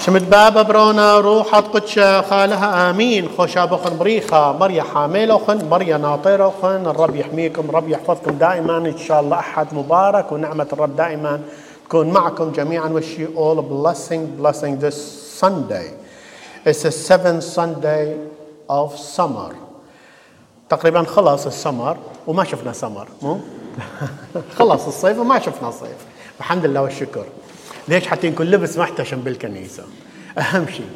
شمت بابا برونا روحت قدشة خالها آمين. خوشاب أخن بريخة مريا حامل أخن مريا ناطرة أخن الرب يحميكم الرب يحفظكم دائما. إن شاء الله أحد مبارك ونعمة الرب دائما. تكون معكم جميعا wish all blessing blessing this Sunday. It's the seventh Sunday of summer. تقريبا خلص السمر وما شفنا سمر مو؟ خلص الصيف وما شفنا صيف. الحمد لله والشكر ليش حتى يكون لبس محتشم بالكنيسة؟ أهم شيء.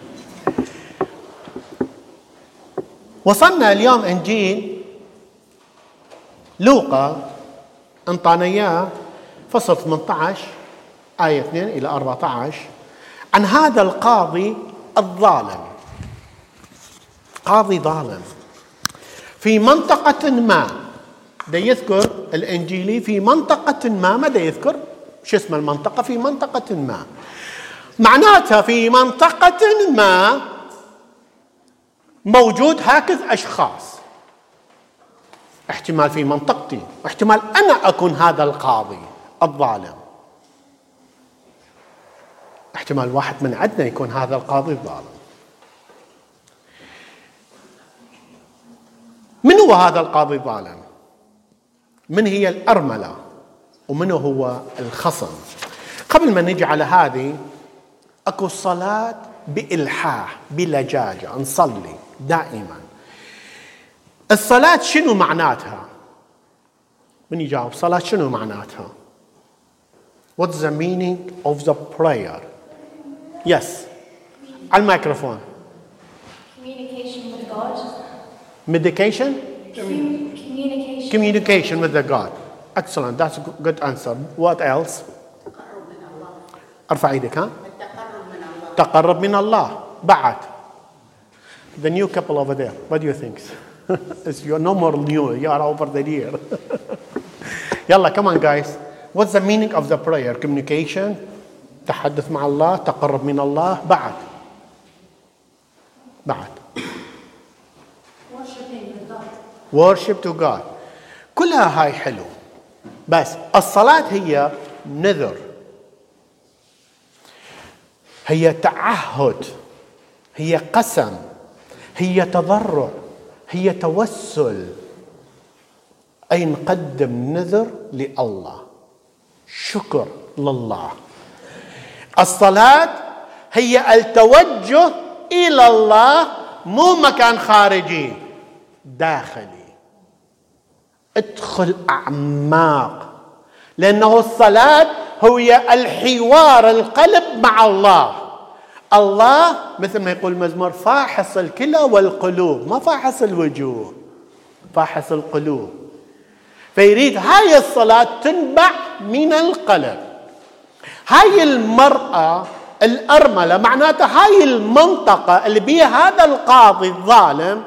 وصلنا اليوم إنجيل لوقا انطانا اياه فصل 18 آية 2 إلى 14 عن هذا القاضي الظالم. قاضي ظالم. في منطقة ما ده يذكر الإنجيلي في منطقة ما ماذا يذكر؟ شو اسم المنطقة؟ في منطقة ما. معناتها في منطقة ما موجود هكذا أشخاص. احتمال في منطقتي. احتمال أنا أكون هذا القاضي الظالم. احتمال واحد من عندنا يكون هذا القاضي الظالم. من هو هذا القاضي الظالم؟ من هي الأرملة؟ ومن هو الخصم قبل ما نجي على هذه أكو صلاة بإلحاح بلجاجة نصلي دائما الصلاة شنو معناتها؟ من يجاوب صلاة شنو معناتها؟ What's the meaning of the prayer? Yes. على الميكروفون. Communication with God. Medication? Communication. Communication with the God. Excellent. That's a good answer. What else? ارفع ايدك ها تقرب من الله بعد the new couple over there what do you think you're no more new you are over the year يلا come on guys what's the meaning of the prayer communication تحدث مع الله تقرب من الله بعد بعد worship to God كلها هاي حلو بس الصلاة هي نذر. هي تعهد. هي قسم. هي تضرع. هي توسل. أي نقدم نذر لله. شكر لله. الصلاة هي التوجه إلى الله مو مكان خارجي داخلي. ادخل أعماق. لأنه الصلاة هي الحوار القلب مع الله. الله مثل ما يقول المزمور فاحص الكلى والقلوب ما فاحص الوجوه فاحص القلوب. فيريد هاي الصلاة تنبع من القلب. هاي المرأة الأرملة معناتها هاي المنطقة اللي بيها هذا القاضي الظالم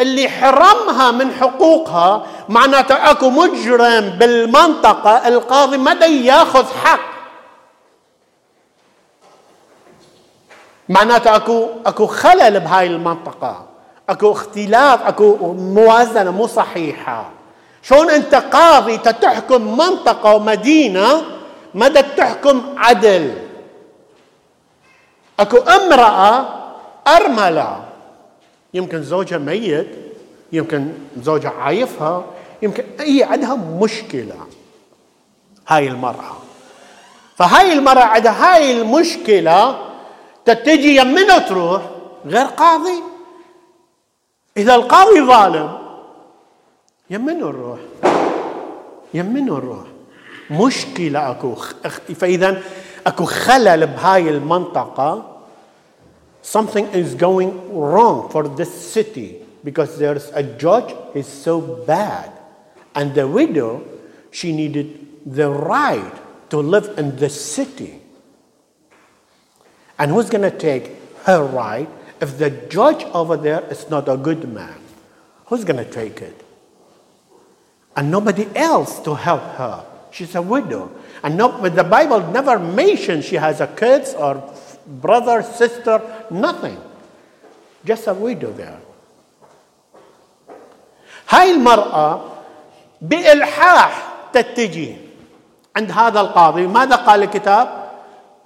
اللي حرمها من حقوقها معناته اكو مجرم بالمنطقة القاضي مدى ياخذ حق. معناته اكو اكو خلل بهاي المنطقة اكو اختلاف اكو موازنة مو صحيحة. شلون انت قاضي تحكم منطقة ومدينة مدى تحكم عدل؟ اكو امرأة أرملة يمكن زوجها ميت يمكن زوجها عايفها يمكن هي عندها مشكلة. هاي المرأة. فهاي المرأة عندها هاي المشكلة تتجي يمنه تروح غير قاضي. إذا القاضي ظالم يمنه نروح. يمنه نروح. مشكلة أكو فإذا أكو خلل بهاي المنطقة. Something is going wrong for this city because there's a judge is so bad. And the widow she needed the right to live in the city. And who's going to take her right if the judge over there is not a good man? Who's going to take it? And nobody else to help her. She's a widow. And no, the bible never mentions she has a kids or brother, sister, nothing. Just a widow there. هاي المرأة بإلحاح تتجه عند هذا القاضي. ماذا قال الكتاب؟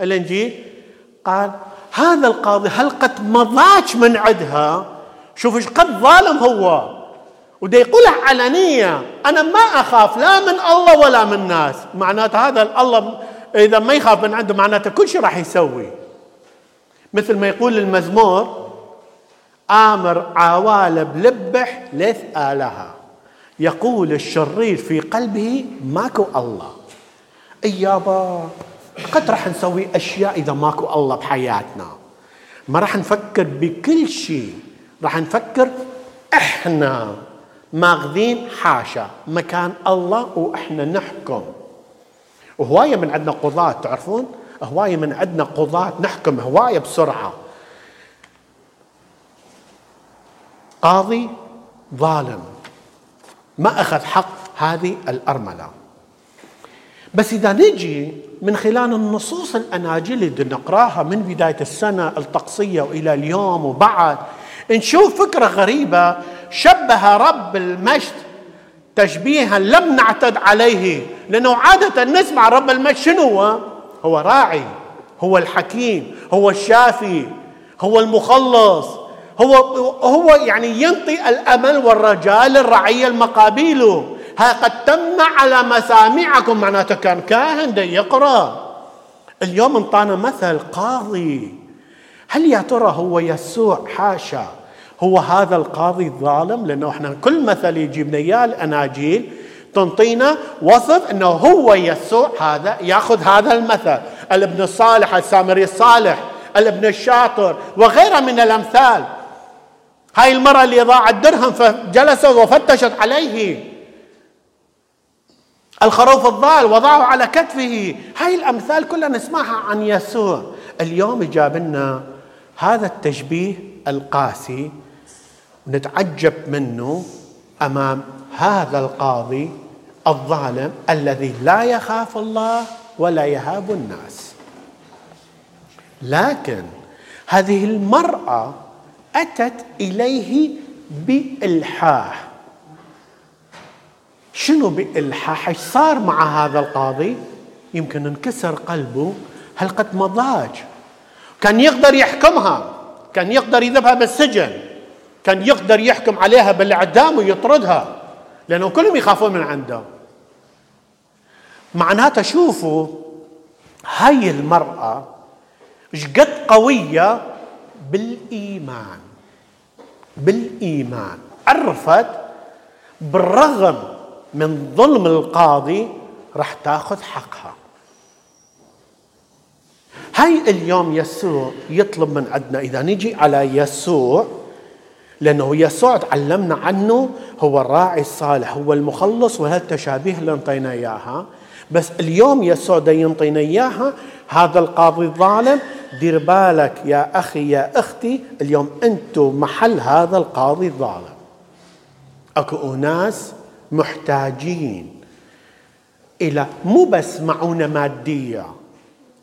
الإنجيل قال هذا القاضي هل قد مضاج من عندها. شوف إيش قد ظالم هو. وده يقولها علنية أنا ما أخاف لا من الله ولا من الناس. معناته هذا الله إذا ما يخاف من عنده معناته كل شيء راح يسوي. مثل ما يقول المزمور آمر عوالة بلبح ليث آلها. يقول الشرير في قلبه ماكو الله. اي يابا قد راح نسوي أشياء إذا ماكو الله بحياتنا. ما راح نفكر بكل شيء راح نفكر إحنا ماخذين حاشا مكان الله وإحنا نحكم. وهواية من عندنا قضاة تعرفون؟ هوايه من عندنا قضاة نحكم هوايه بسرعة. قاضي ظالم. ما أخذ حق هذه الأرملة. بس إذا نجي من خلال النصوص الأناجيل اللي نقراها من بداية السنة الطقسية وإلى اليوم وبعد نشوف فكرة غريبة شبه رب المجد. تشبيها لم نعتد عليه لأنه عادة نسمع رب المجد شنو هو؟ هو راعي هو الحكيم هو الشافي هو المخلص هو هو يعني ينطي الأمل والرجاء للرعيه المقابيله ها قد تم على مسامعكم معناته كان كاهن يقرأ. اليوم انطانا مثل قاضي. هل يا ترى هو يسوع حاشا؟ هو هذا القاضي الظالم؟ لأنه إحنا كل مثل يجيبنا إياه الأناجيل. تنطينا وصف إنه هو يسوع هذا يأخذ هذا المثل. الابن الصالح السامري الصالح الابن الشاطر وغيرها من الأمثال. هاي المرأة اللي ضاعت درهم فجلست وفتشت عليه. الخروف الضال وضعه على كتفه. هاي الأمثال كلها نسمعها عن يسوع. اليوم جاب لنا هذا التشبيه القاسي نتعجب منه أمام هذا القاضي الظالم الذي لا يخاف الله ولا يهاب الناس. لكن هذه المرأة أتت إليه بإلحاح. شنو بإلحاح؟ إيش صار مع هذا القاضي؟ يمكن انكسر قلبه. هل قد مضاج؟ كان يقدر يحكمها. كان يقدر يذبها بالسجن. كان يقدر يحكم عليها بالإعدام ويطردها. لأنه كلهم يخافون من عنده. معناتها شوفوا هاي المرأة قد قوية بالإيمان. بالإيمان. عرفت؟ بالرغم من ظلم القاضي راح تاخذ حقها. هاي اليوم يسوع يطلب من عندنا إذا نجي على يسوع لأنه يسوع تعلمنا عنه هو الراعي الصالح هو المخلص وهالتشابيه اللي انطينا إياها. بس اليوم يسوع دا ينطينا إياها هذا القاضي الظالم دير بالك يا أخي يا أختي اليوم أنتم محل هذا القاضي الظالم. أكو أناس محتاجين إلى مو بس معونة مادية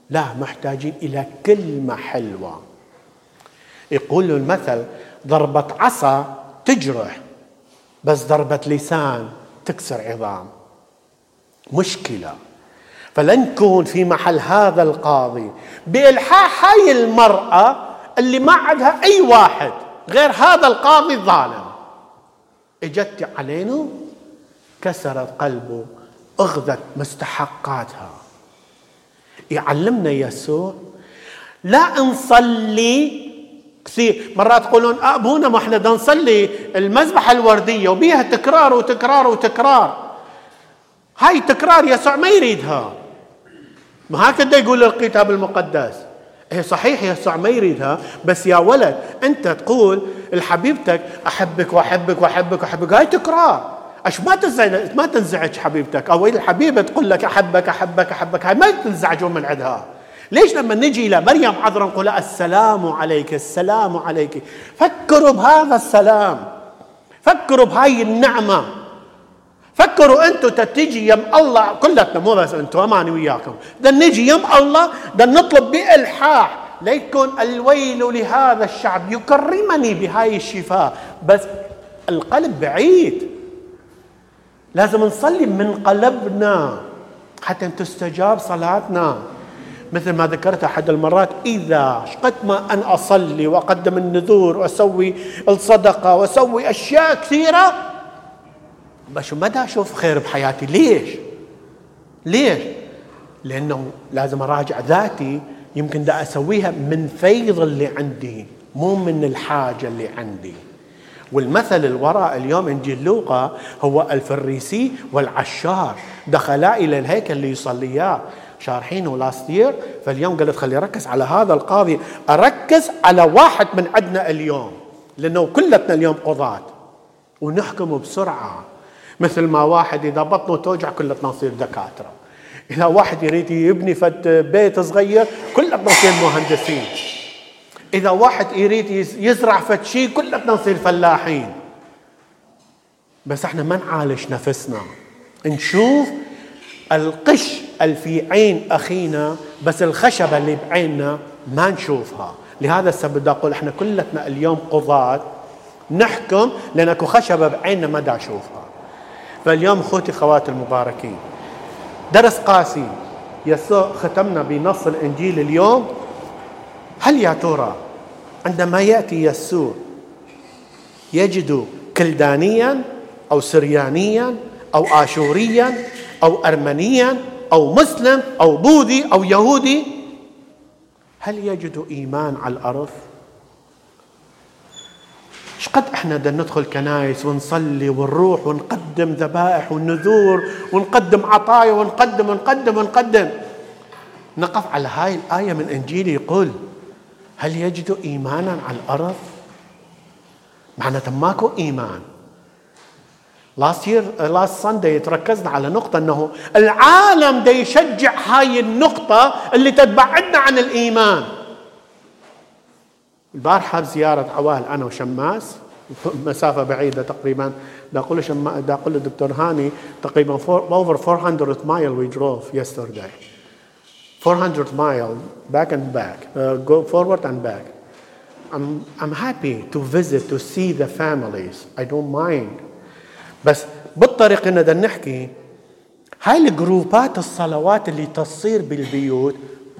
لا محتاجين إلى كلمة حلوة. يقول المثل ضربة عصا تجرح بس ضربة لسان تكسر عظام. مشكلة. فلن نكون في محل هذا القاضي بإلحاح هاي المرأة اللي ما عندها أي واحد غير هذا القاضي الظالم. إجت علينا كسرت قلبه أخذت مستحقاتها. يعلمنا يسوع لا نصلي كثير. مرات تقولون أبونا ما إحنا نصلي المذبحة الوردية وبيها تكرار وتكرار وتكرار. هاي تكرار يسوع ما يريدها. ما هكذا يقول الكتاب المقدس؟ هي صحيح يسوع ما يريدها بس يا ولد أنت تقول لحبيبتك أحبك وأحبك وأحبك وأحبك. هاي تكرار. إيش ما تنزعج ما تنزعج حبيبتك؟ أو الحبيبة تقول لك أحبك أحبك أحبك. هاي ما تنزعجون من عندها. ليش لما نجي إلى مريم عذراء نقول السلام عليك السلام عليك. فكروا بهذا السلام. فكروا بهاي النعمة. فكروا أنتم تتجي يم الله كلتنا مو بس أنتم اماني وياكم. بدنا نجي يم الله بدنا نطلب بإلحاح. ليكن الويل لهذا الشعب يكرمني بهاي الشفاء. بس القلب بعيد. لازم نصلي من قلبنا حتى تستجاب صلاتنا. مثل ما ذكرت أحد المرات إذا قد ما أن أصلي وأقدم النذور وأسوي الصدقة وأسوي أشياء كثيرة بس ما دا أشوف خير بحياتي ليش؟ ليش؟ لأنه لازم أراجع ذاتي يمكن دا أسويها من فيض اللي عندي مو من الحاجة اللي عندي والمثل الوراء اليوم انجيل لوقا هو الفريسي والعشار دخلا إلى الهيكل ليصليا شارحينه لاست يير فاليوم قلت خلي اركز على هذا القاضي أركز على واحد من عندنا اليوم لأنه كلتنا اليوم قضاة ونحكم بسرعة. مثل ما واحد إذا بطنه توجع كلتنا نصير دكاترة. إذا واحد يريد يبني فد بيت صغير كلتنا نصير مهندسين. إذا واحد يريد يزرع فد شيء كلتنا نصير فلاحين. بس إحنا ما نعالج نفسنا. نشوف القش اللي في عين أخينا بس الخشبة اللي بعيننا ما نشوفها. لهذا السبب بدي أقول إحنا كلتنا اليوم قضاة. نحكم لأن أكو خشبة بعيننا ما دا أشوفها. فاليوم أخوتي خواتي المباركين درس قاسي يسوع ختمنا بنص الإنجيل اليوم. هل يا ترى عندما يأتي يسوع يجد كلدانيا أو سريانيا أو اشوريا؟ أو ارمنيا أو مسلم أو بوذي أو يهودي هل يجد إيمان على الأرض؟ إيش قد إحنا بدنا ندخل كنايس ونصلي ونروح ونقدم ذبائح ونذور ونقدم عطايا ونقدم ونقدم ونقدم نقف على هاي الآية من إنجيل يقول هل يجد إيمانا على الأرض؟ معناتها ماكو إيمان last year last Sunday تركزنا على نقطة إنه العالم دا يشجع هاي النقطة اللي تتبعدنا عن الإيمان. البارحة بزيارة عوال أنا وشماس مسافة بعيدة تقريبا دا أقول شما دا أقول الدكتور هاني تقريبا over 400 mile we drove yesterday. 400 mile back and back, uh, go forward and back. I'm, I'm happy to visit to see the families. I don't mind. بس بالطريق ان بدنا نحكي هاي الجروبات الصلوات اللي تصير بالبيوت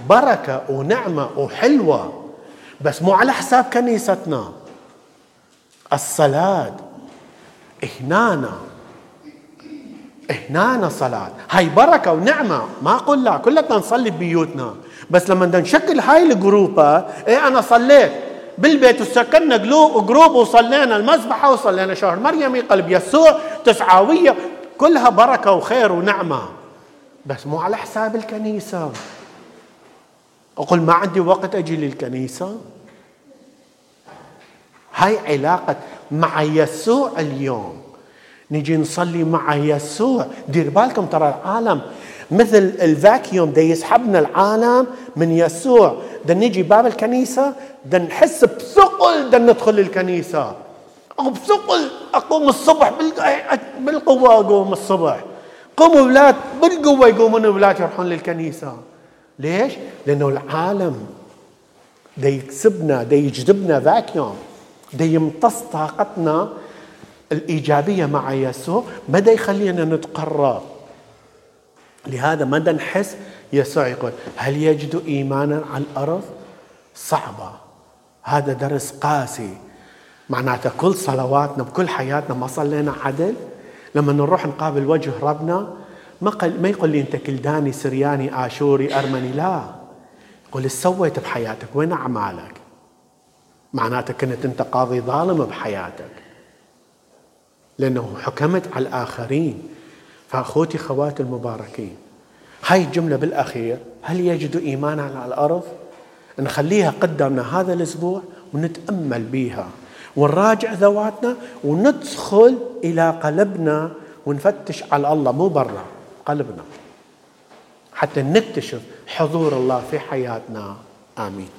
بركة ونعمة وحلوة بس مو على حساب كنيستنا. الصلاة هنانا هنانا صلاة. هاي بركة ونعمة. ما أقول لا كلنا نصلي ببيوتنا. بس لما بدنا نشكل هاي الجروبات إيه أنا صليت. بالبيت وسكننا جروب وصلينا المذبحة وصلينا شهر مريمي قلب يسوع. تسعاوية كلها بركة وخير ونعمة. بس مو على حساب الكنيسة. أقول ما عندي وقت أجي للكنيسة. هاي علاقة مع يسوع اليوم. نجي نصلي مع يسوع. دير بالكم ترى العالم. مثل الفاكيوم ده يسحبنا العالم من يسوع. ده نجي باب الكنيسة ده نحس بثقل ده ندخل الكنيسة أو بثقل أقوم الصبح بالقوة أقوم الصبح. قوموا أولاد بالقوة يقومون أولاد يروحون للكنيسة. ليش؟ لأنه العالم ده يكسبنا ده يجذبنا فاكيوم ده يمتص طاقتنا الإيجابية مع يسوع. ما ده يخلينا نتقرب. لهذا ما نحس يسوع يقول هل يجد إيمانا على الأرض؟ صعبة. هذا درس قاسي. معناته كل صلواتنا بكل حياتنا ما صلينا عدل. لما نروح نقابل وجه ربنا ما قل ما يقول لي أنت كلداني سرياني آشوري أرمني لا. يقول إيش سويت بحياتك وين أعمالك؟ معناته كنت أنت قاضي ظالم بحياتك. لأنه حكمت على الآخرين. فأخوتي خواتي المباركين هاي الجملة بالأخير هل يجد إيمانا على الأرض؟ نخليها قدامنا هذا الأسبوع ونتأمل بها ونراجع ذواتنا وندخل إلى قلبنا ونفتش على الله مو برا قلبنا. حتى نكتشف حضور الله في حياتنا. آمين.